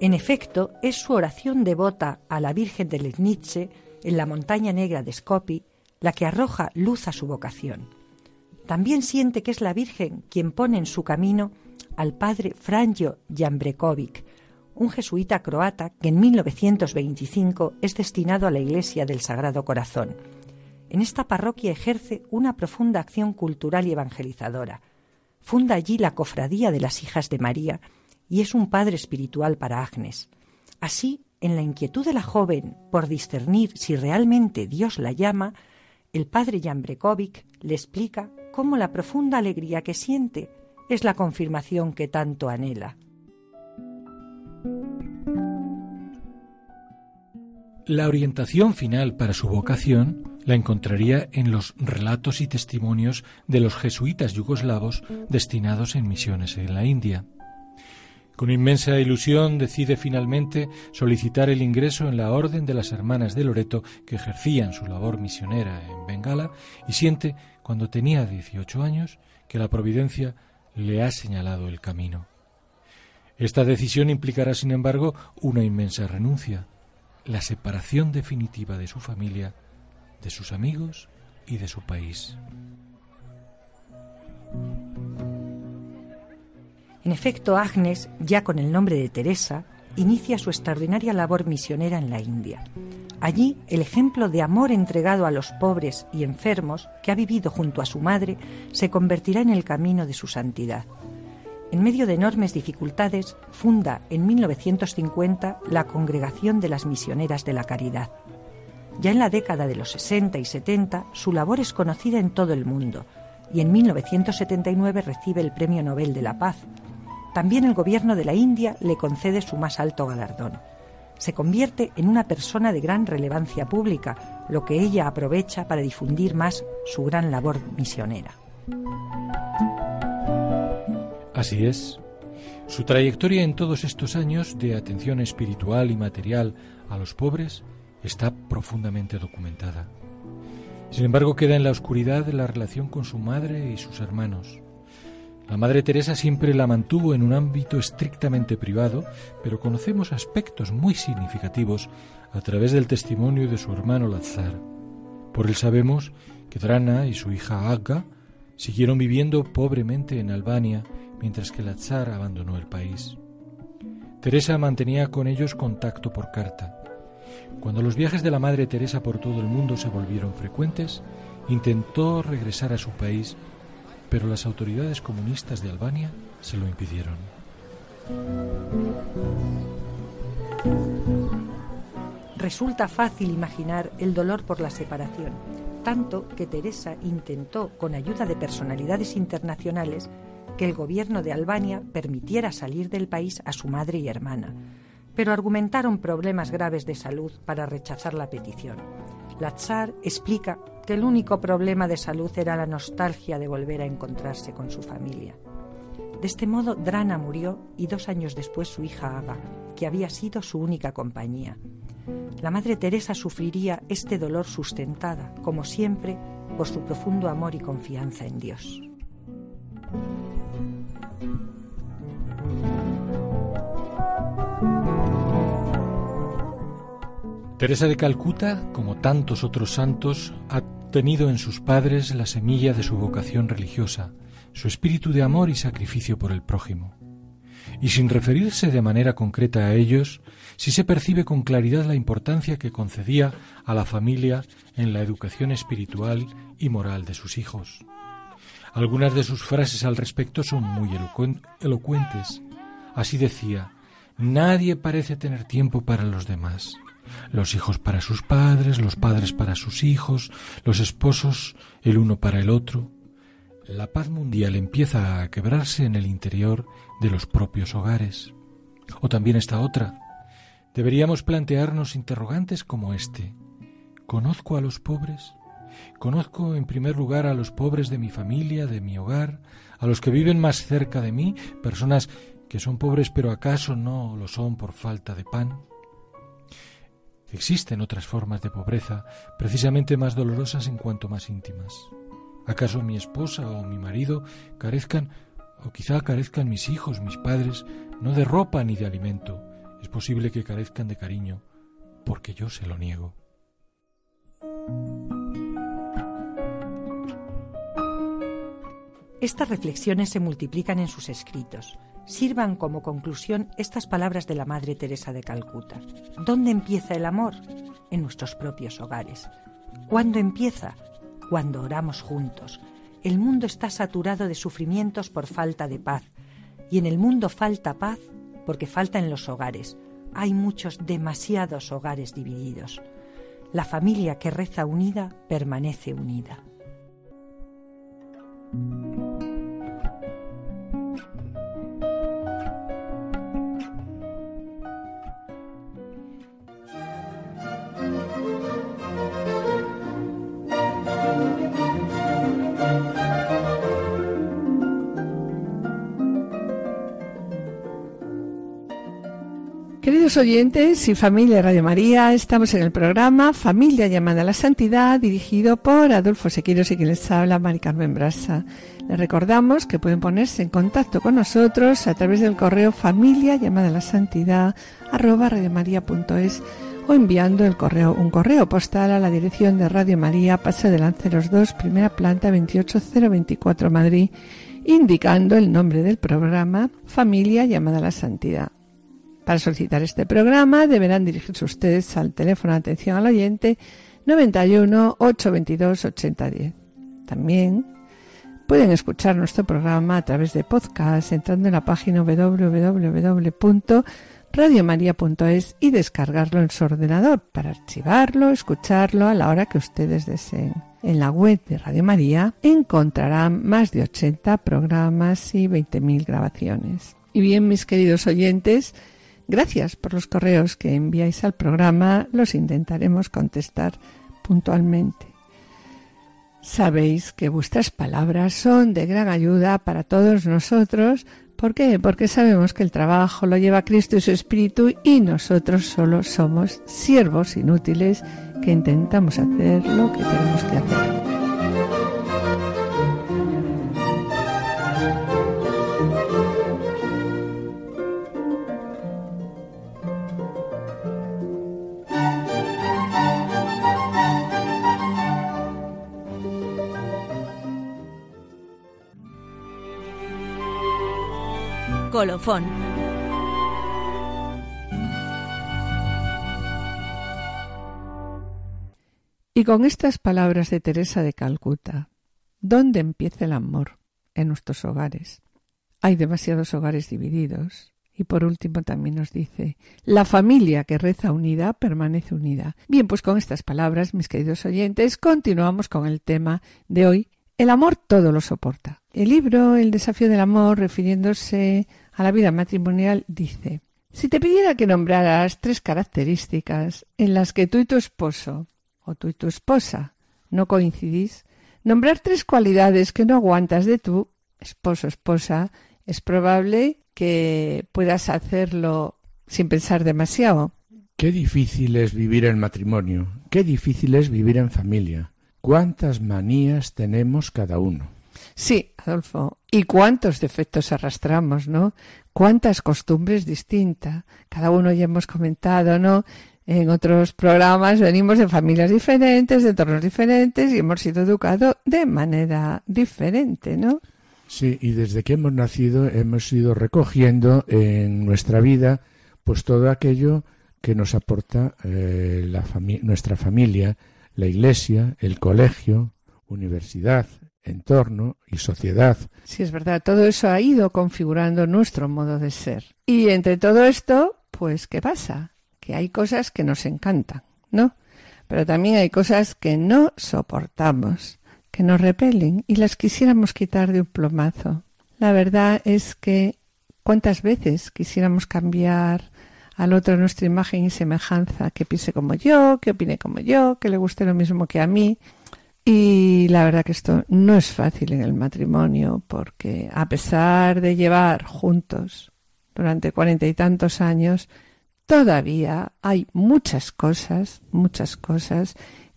En efecto, es su oración devota a la Virgen de Lesnice en la montaña negra de Skopje la que arroja luz a su vocación. También siente que es la Virgen quien pone en su camino al padre Franjo Jambrekovic, un jesuita croata que en 1925 es destinado a la Iglesia del Sagrado Corazón. En esta parroquia ejerce una profunda acción cultural y evangelizadora. Funda allí la Cofradía de las Hijas de María y es un padre espiritual para Agnes. Así, en la inquietud de la joven por discernir si realmente Dios la llama, el padre Jan Brekovic le explica cómo la profunda alegría que siente es la confirmación que tanto anhela. La orientación final para su vocación la encontraría en los relatos y testimonios de los jesuitas yugoslavos destinados en misiones en la India. Con inmensa ilusión decide finalmente solicitar el ingreso en la Orden de las Hermanas de Loreto que ejercían su labor misionera en Bengala y siente, cuando tenía 18 años, que la Providencia le ha señalado el camino. Esta decisión implicará, sin embargo, una inmensa renuncia, la separación definitiva de su familia, de sus amigos y de su país. En efecto, Agnes, ya con el nombre de Teresa, inicia su extraordinaria labor misionera en la India. Allí, el ejemplo de amor entregado a los pobres y enfermos que ha vivido junto a su madre se convertirá en el camino de su santidad. En medio de enormes dificultades, funda en 1950 la Congregación de las Misioneras de la Caridad. Ya en la década de los 60 y 70, su labor es conocida en todo el mundo y en 1979 recibe el Premio Nobel de la Paz. También el gobierno de la India le concede su más alto galardón. Se convierte en una persona de gran relevancia pública, lo que ella aprovecha para difundir más su gran labor misionera. Así es. Su trayectoria en todos estos años de atención espiritual y material a los pobres está profundamente documentada. Sin embargo, queda en la oscuridad la relación con su madre y sus hermanos. La Madre Teresa siempre la mantuvo en un ámbito estrictamente privado, pero conocemos aspectos muy significativos a través del testimonio de su hermano Lazar. Por él sabemos que Drana y su hija Agga siguieron viviendo pobremente en Albania mientras que Lazar abandonó el país. Teresa mantenía con ellos contacto por carta. Cuando los viajes de la Madre Teresa por todo el mundo se volvieron frecuentes, intentó regresar a su país, pero las autoridades comunistas de Albania se lo impidieron. Resulta fácil imaginar el dolor por la separación, tanto que Teresa intentó, con ayuda de personalidades internacionales, que el gobierno de Albania permitiera salir del país a su madre y hermana, pero argumentaron problemas graves de salud para rechazar la petición. La Tsar explica que el único problema de salud era la nostalgia de volver a encontrarse con su familia. De este modo, Drana murió y dos años después su hija Aga, que había sido su única compañía. La Madre Teresa sufriría este dolor sustentada, como siempre, por su profundo amor y confianza en Dios. Teresa de Calcuta, como tantos otros santos, ha tenido en sus padres la semilla de su vocación religiosa, su espíritu de amor y sacrificio por el prójimo. Y sin referirse de manera concreta a ellos, sí se percibe con claridad la importancia que concedía a la familia en la educación espiritual y moral de sus hijos. Algunas de sus frases al respecto son muy elocuentes. Así decía, nadie parece tener tiempo para los demás los hijos para sus padres, los padres para sus hijos, los esposos el uno para el otro. La paz mundial empieza a quebrarse en el interior de los propios hogares. O también esta otra. Deberíamos plantearnos interrogantes como este. ¿Conozco a los pobres? Conozco en primer lugar a los pobres de mi familia, de mi hogar, a los que viven más cerca de mí, personas que son pobres pero acaso no lo son por falta de pan. Existen otras formas de pobreza, precisamente más dolorosas en cuanto más íntimas. ¿Acaso mi esposa o mi marido carezcan, o quizá carezcan mis hijos, mis padres, no de ropa ni de alimento? Es posible que carezcan de cariño, porque yo se lo niego. Estas reflexiones se multiplican en sus escritos sirvan como conclusión estas palabras de la Madre Teresa de Calcuta. ¿Dónde empieza el amor? En nuestros propios hogares. ¿Cuándo empieza? Cuando oramos juntos. el mundo está saturado de sufrimientos por falta de paz. Y en el mundo falta paz porque falta en los hogares. Hay muchos, demasiados hogares divididos. La familia que reza unida permanece unida. Queridos oyentes y familia Radio María, estamos en el programa Familia llamada a la Santidad, dirigido por Adolfo Sequiros y quien les habla, Mari Carmen Brasa. Les recordamos que pueden ponerse en contacto con nosotros a través del correo familia llamada a la santidad arroba radiomaria.es o enviando el correo, un correo postal a la dirección de Radio María, Pase de Lanceros 2, primera planta 28024 Madrid, indicando el nombre del programa Familia llamada a la Santidad. Para solicitar este programa deberán dirigirse ustedes al teléfono de atención al oyente 91 822 8010. También pueden escuchar nuestro programa a través de podcast entrando en la página www.radiomaria.es y descargarlo en su ordenador para archivarlo, escucharlo a la hora que ustedes deseen. En la web de Radio María encontrarán más de 80 programas y 20.000 grabaciones. Y bien, mis queridos oyentes, Gracias por los correos que enviáis al programa, los intentaremos contestar puntualmente. Sabéis que vuestras palabras son de gran ayuda para todos nosotros. ¿Por qué? Porque sabemos que el trabajo lo lleva Cristo y su Espíritu y nosotros solo somos siervos inútiles que intentamos hacer lo que tenemos que hacer. Y con estas palabras de Teresa de Calcuta, ¿dónde empieza el amor? En nuestros hogares. Hay demasiados hogares divididos. Y por último también nos dice, la familia que reza unida permanece unida. Bien, pues con estas palabras, mis queridos oyentes, continuamos con el tema de hoy. El amor todo lo soporta. El libro El desafío del amor, refiriéndose a la vida matrimonial dice, si te pidiera que nombraras tres características en las que tú y tu esposo o tú y tu esposa no coincidís, nombrar tres cualidades que no aguantas de tu esposo o esposa, es probable que puedas hacerlo sin pensar demasiado. Qué difícil es vivir en matrimonio, qué difícil es vivir en familia. ¿Cuántas manías tenemos cada uno? Sí, Adolfo. ¿Y cuántos defectos arrastramos, no? ¿Cuántas costumbres distintas? Cada uno ya hemos comentado, ¿no? En otros programas venimos de familias diferentes, de entornos diferentes y hemos sido educados de manera diferente, ¿no? Sí, y desde que hemos nacido hemos ido recogiendo en nuestra vida pues todo aquello que nos aporta eh, la nuestra familia, la iglesia, el colegio, universidad, entorno y sociedad. Sí, es verdad, todo eso ha ido configurando nuestro modo de ser. Y entre todo esto, pues, ¿qué pasa? Que hay cosas que nos encantan, ¿no? Pero también hay cosas que no soportamos, que nos repelen y las quisiéramos quitar de un plomazo. La verdad es que cuántas veces quisiéramos cambiar al otro nuestra imagen y semejanza, que piense como yo, que opine como yo, que le guste lo mismo que a mí, y la verdad que esto no es fácil en el matrimonio porque a pesar de llevar juntos durante cuarenta y tantos años, todavía hay muchas cosas, muchas cosas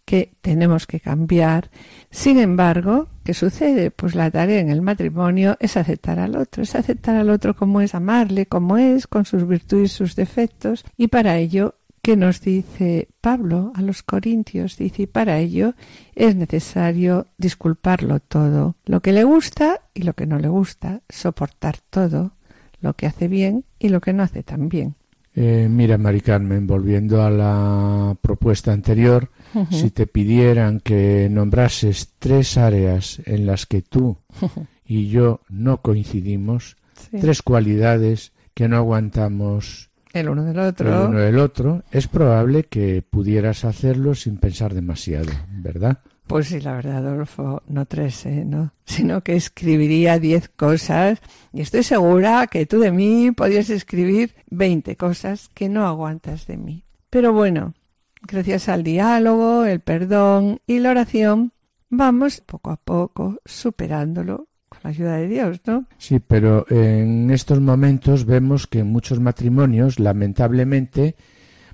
que tenemos que cambiar. Sin embargo, ¿qué sucede? Pues la tarea en el matrimonio es aceptar al otro, es aceptar al otro como es, amarle como es, con sus virtudes y sus defectos, y para ello que nos dice Pablo a los Corintios. Dice, y para ello es necesario disculparlo todo, lo que le gusta y lo que no le gusta, soportar todo, lo que hace bien y lo que no hace tan bien. Eh, mira, Mari Carmen, volviendo a la propuesta anterior, si te pidieran que nombrases tres áreas en las que tú y yo no coincidimos, tres cualidades que no aguantamos el uno del otro. El uno del otro, es probable que pudieras hacerlo sin pensar demasiado, ¿verdad? Pues sí, la verdad, Adolfo, no tres, ¿eh? ¿no? Sino que escribiría diez cosas y estoy segura que tú de mí podías escribir veinte cosas que no aguantas de mí. Pero bueno, gracias al diálogo, el perdón y la oración, vamos poco a poco superándolo la ayuda de Dios, ¿no? Sí, pero en estos momentos vemos que en muchos matrimonios, lamentablemente,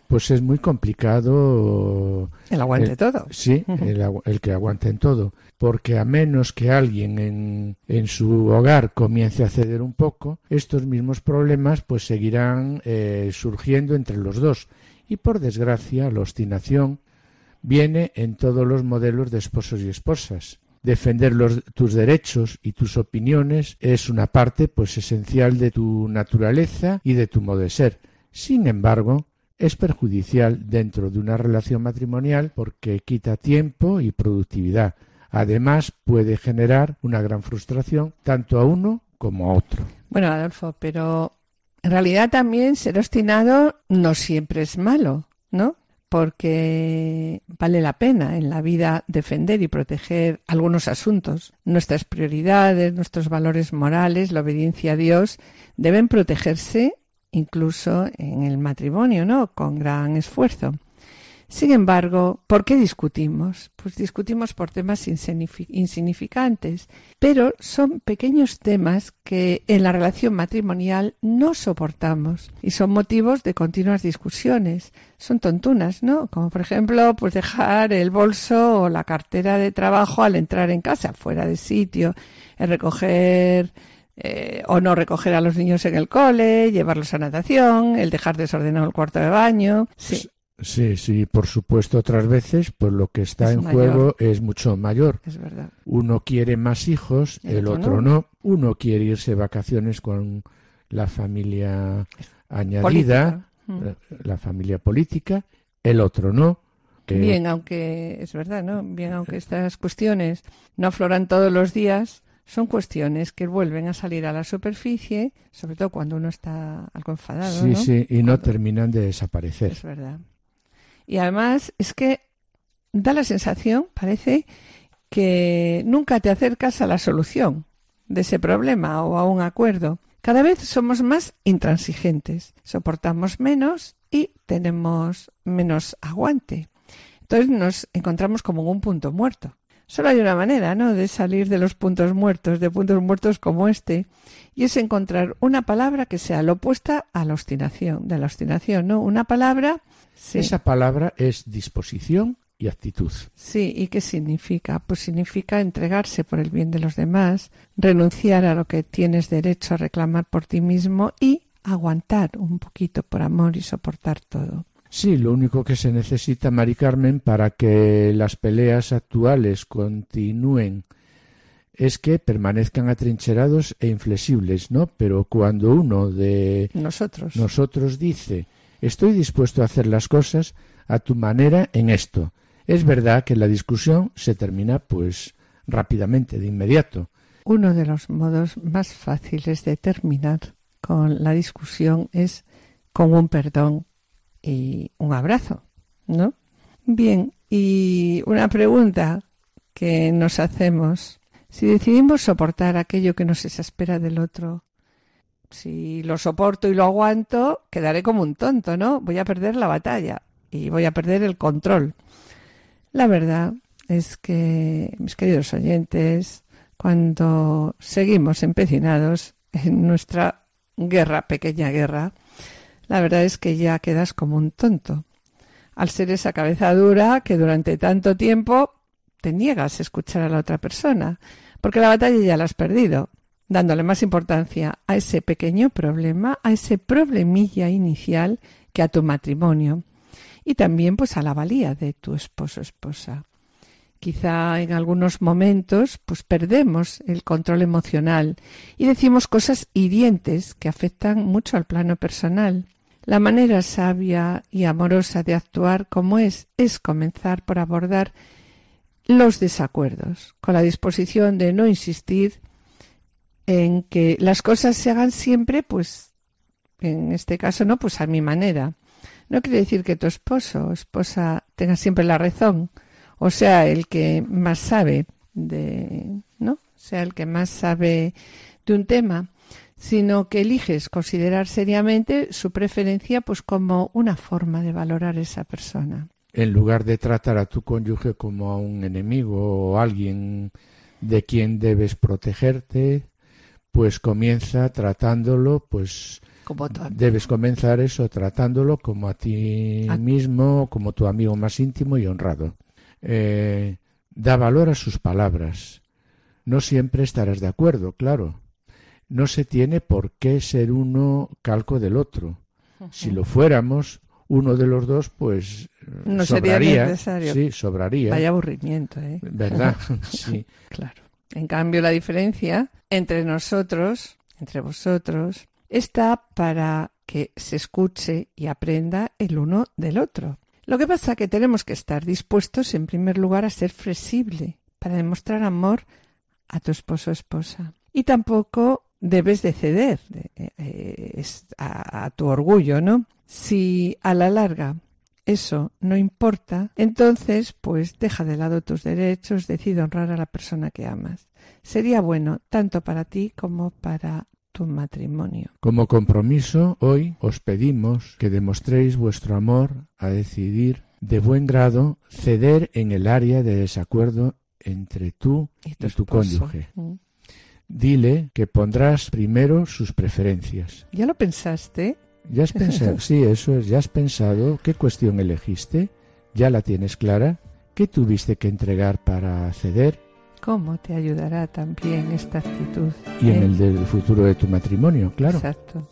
pues es muy complicado. El aguante todo. Sí, el, que aguante en todo. Porque a menos que alguien en, en, su hogar comience a ceder un poco, estos mismos problemas pues seguirán eh, surgiendo entre los dos. Y por desgracia, la obstinación viene en todos los modelos de esposos y esposas defender los, tus derechos y tus opiniones es una parte pues esencial de tu naturaleza y de tu modo de ser. Sin embargo, es perjudicial dentro de una relación matrimonial porque quita tiempo y productividad. Además, puede generar una gran frustración tanto a uno como a otro. Bueno, Adolfo, pero en realidad también ser obstinado no siempre es malo, ¿no? Porque vale la pena en la vida defender y proteger algunos asuntos. Nuestras prioridades, nuestros valores morales, la obediencia a Dios deben protegerse incluso en el matrimonio, ¿no? Con gran esfuerzo. Sin embargo, ¿por qué discutimos? Pues discutimos por temas insignificantes, pero son pequeños temas que en la relación matrimonial no soportamos y son motivos de continuas discusiones. Son tontunas, ¿no? Como por ejemplo, pues dejar el bolso o la cartera de trabajo al entrar en casa, fuera de sitio, el recoger eh, o no recoger a los niños en el cole, llevarlos a natación, el dejar desordenado el cuarto de baño. Sí. Sí, sí, por supuesto, otras veces, pues lo que está en juego es mucho mayor. Es verdad. Uno quiere más hijos, el, otro, no. Uno quiere irse de vacaciones con la familia añadida, la, familia política, el otro no. Bien, aunque es verdad, ¿no? Bien, aunque estas cuestiones no afloran todos los días, son cuestiones que vuelven a salir a la superficie, sobre todo cuando uno está algo enfadado. Sí, sí, y no terminan de desaparecer. Es verdad. Y además es que da la sensación, parece, que nunca te acercas a la solución de ese problema o a un acuerdo. Cada vez somos más intransigentes, soportamos menos y tenemos menos aguante. Entonces nos encontramos como en un punto muerto. Solo hay una manera, ¿no?, de salir de los puntos muertos, de puntos muertos como este, y es encontrar una palabra que sea la opuesta a la obstinación, de la obstinación, ¿no? Una palabra esa palabra es disposición y actitud. Sí, ¿y qué significa? Pues significa entregarse por el bien de los demás, renunciar a lo que tienes derecho a reclamar por ti mismo y aguantar un poquito por amor y soportar todo. Sí, lo único que se necesita, Mari Carmen, para que las peleas actuales continúen es que permanezcan atrincherados e inflexibles, ¿no? Pero cuando uno de nosotros, nosotros dice Estoy dispuesto a hacer las cosas a tu manera en esto. Es verdad que la discusión se termina pues rápidamente, de inmediato. Uno de los modos más fáciles de terminar con la discusión es con un perdón y un abrazo, ¿no? Bien, y una pregunta que nos hacemos. Si decidimos soportar aquello que nos exaspera del otro, si lo soporto y lo aguanto, quedaré como un tonto, ¿no? Voy a perder la batalla y voy a perder el control. La verdad es que, mis queridos oyentes, cuando seguimos empecinados en nuestra guerra, pequeña guerra, la verdad es que ya quedas como un tonto. Al ser esa cabeza dura que durante tanto tiempo te niegas a escuchar a la otra persona, porque la batalla ya la has perdido dándole más importancia a ese pequeño problema, a ese problemilla inicial que a tu matrimonio y también pues a la valía de tu esposo esposa. Quizá en algunos momentos pues perdemos el control emocional y decimos cosas hirientes que afectan mucho al plano personal. La manera sabia y amorosa de actuar como es es comenzar por abordar los desacuerdos, con la disposición de no insistir en que las cosas se hagan siempre, pues, en este caso no, pues a mi manera. No quiere decir que tu esposo o esposa tenga siempre la razón, o sea, el que más sabe de, ¿no? Sea el que más sabe de un tema, sino que eliges considerar seriamente su preferencia pues como una forma de valorar esa persona. En lugar de tratar a tu cónyuge como a un enemigo o alguien de quien debes protegerte, pues comienza tratándolo, pues como debes comenzar eso tratándolo como a ti mismo, como tu amigo más íntimo y honrado. Eh, da valor a sus palabras. No siempre estarás de acuerdo, claro. No se tiene por qué ser uno calco del otro. Si lo fuéramos, uno de los dos, pues no sobraría. Sería necesario. Sí, sobraría. Vaya aburrimiento, ¿eh? ¿Verdad? sí. Claro. En cambio, la diferencia entre nosotros, entre vosotros, está para que se escuche y aprenda el uno del otro. Lo que pasa es que tenemos que estar dispuestos, en primer lugar, a ser flexible para demostrar amor a tu esposo o esposa. Y tampoco debes de ceder eh, a tu orgullo, ¿no? Si a la larga eso no importa, entonces pues deja de lado tus derechos, decide honrar a la persona que amas. Sería bueno tanto para ti como para tu matrimonio. Como compromiso, hoy os pedimos que demostréis vuestro amor a decidir de buen grado ceder en el área de desacuerdo entre tú y tu, cónyuge. Mm. Dile que pondrás primero sus preferencias. ¿Ya lo pensaste? ¿Ya has pensado? sí, eso es, ya has pensado qué cuestión elegiste, ya la tienes clara, qué tuviste que entregar para ceder. ¿Cómo te ayudará también esta actitud? Y en ¿Eh? el del futuro de tu matrimonio, claro. Exacto.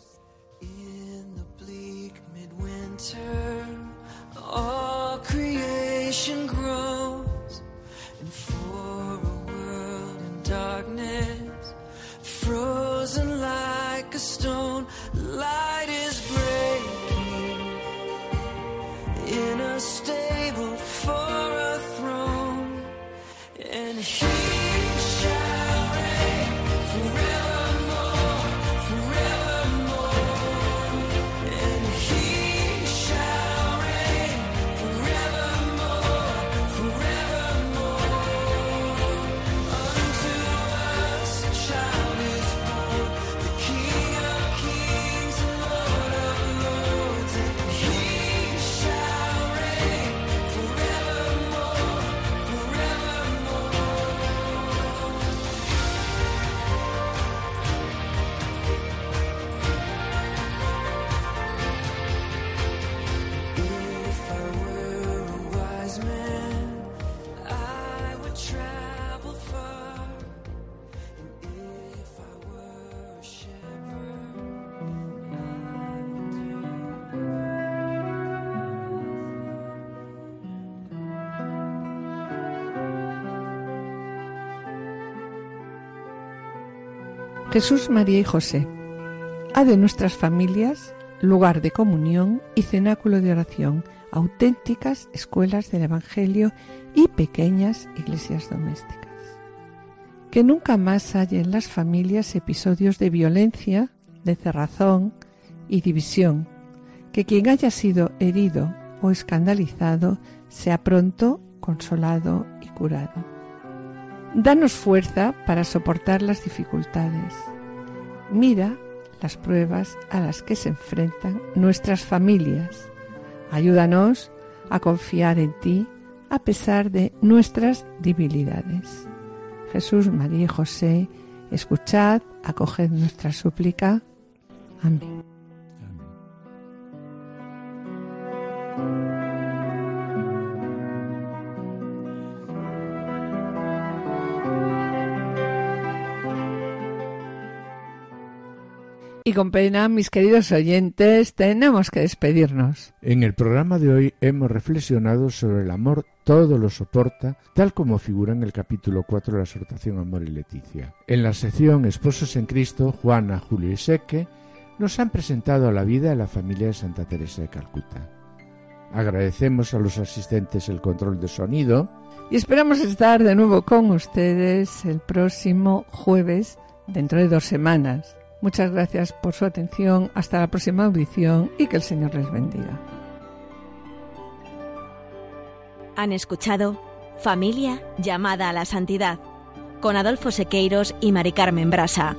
Jesús, María y José, ha de nuestras familias lugar de comunión y cenáculo de oración, auténticas escuelas del Evangelio y pequeñas iglesias domésticas. Que nunca más haya en las familias episodios de violencia, de cerrazón y división. Que quien haya sido herido o escandalizado sea pronto consolado y curado. Danos fuerza para soportar las dificultades. Mira las pruebas a las que se enfrentan nuestras familias. Ayúdanos a confiar en ti a pesar de nuestras debilidades. Jesús, María y José, escuchad, acoged nuestra súplica. Amén. Y con pena, mis queridos oyentes, tenemos que despedirnos. En el programa de hoy hemos reflexionado sobre el amor todo lo soporta, tal como figura en el capítulo 4 de la exhortación Amor y Leticia. En la sección Esposos en Cristo, Juana, Julio y Seque nos han presentado a la vida de la familia de Santa Teresa de Calcuta. Agradecemos a los asistentes el control de sonido y esperamos estar de nuevo con ustedes el próximo jueves, dentro de dos semanas. Muchas gracias por su atención. Hasta la próxima audición y que el Señor les bendiga. Han escuchado Familia llamada a la santidad con Adolfo Sequeiros y Mari Carmen Brasa.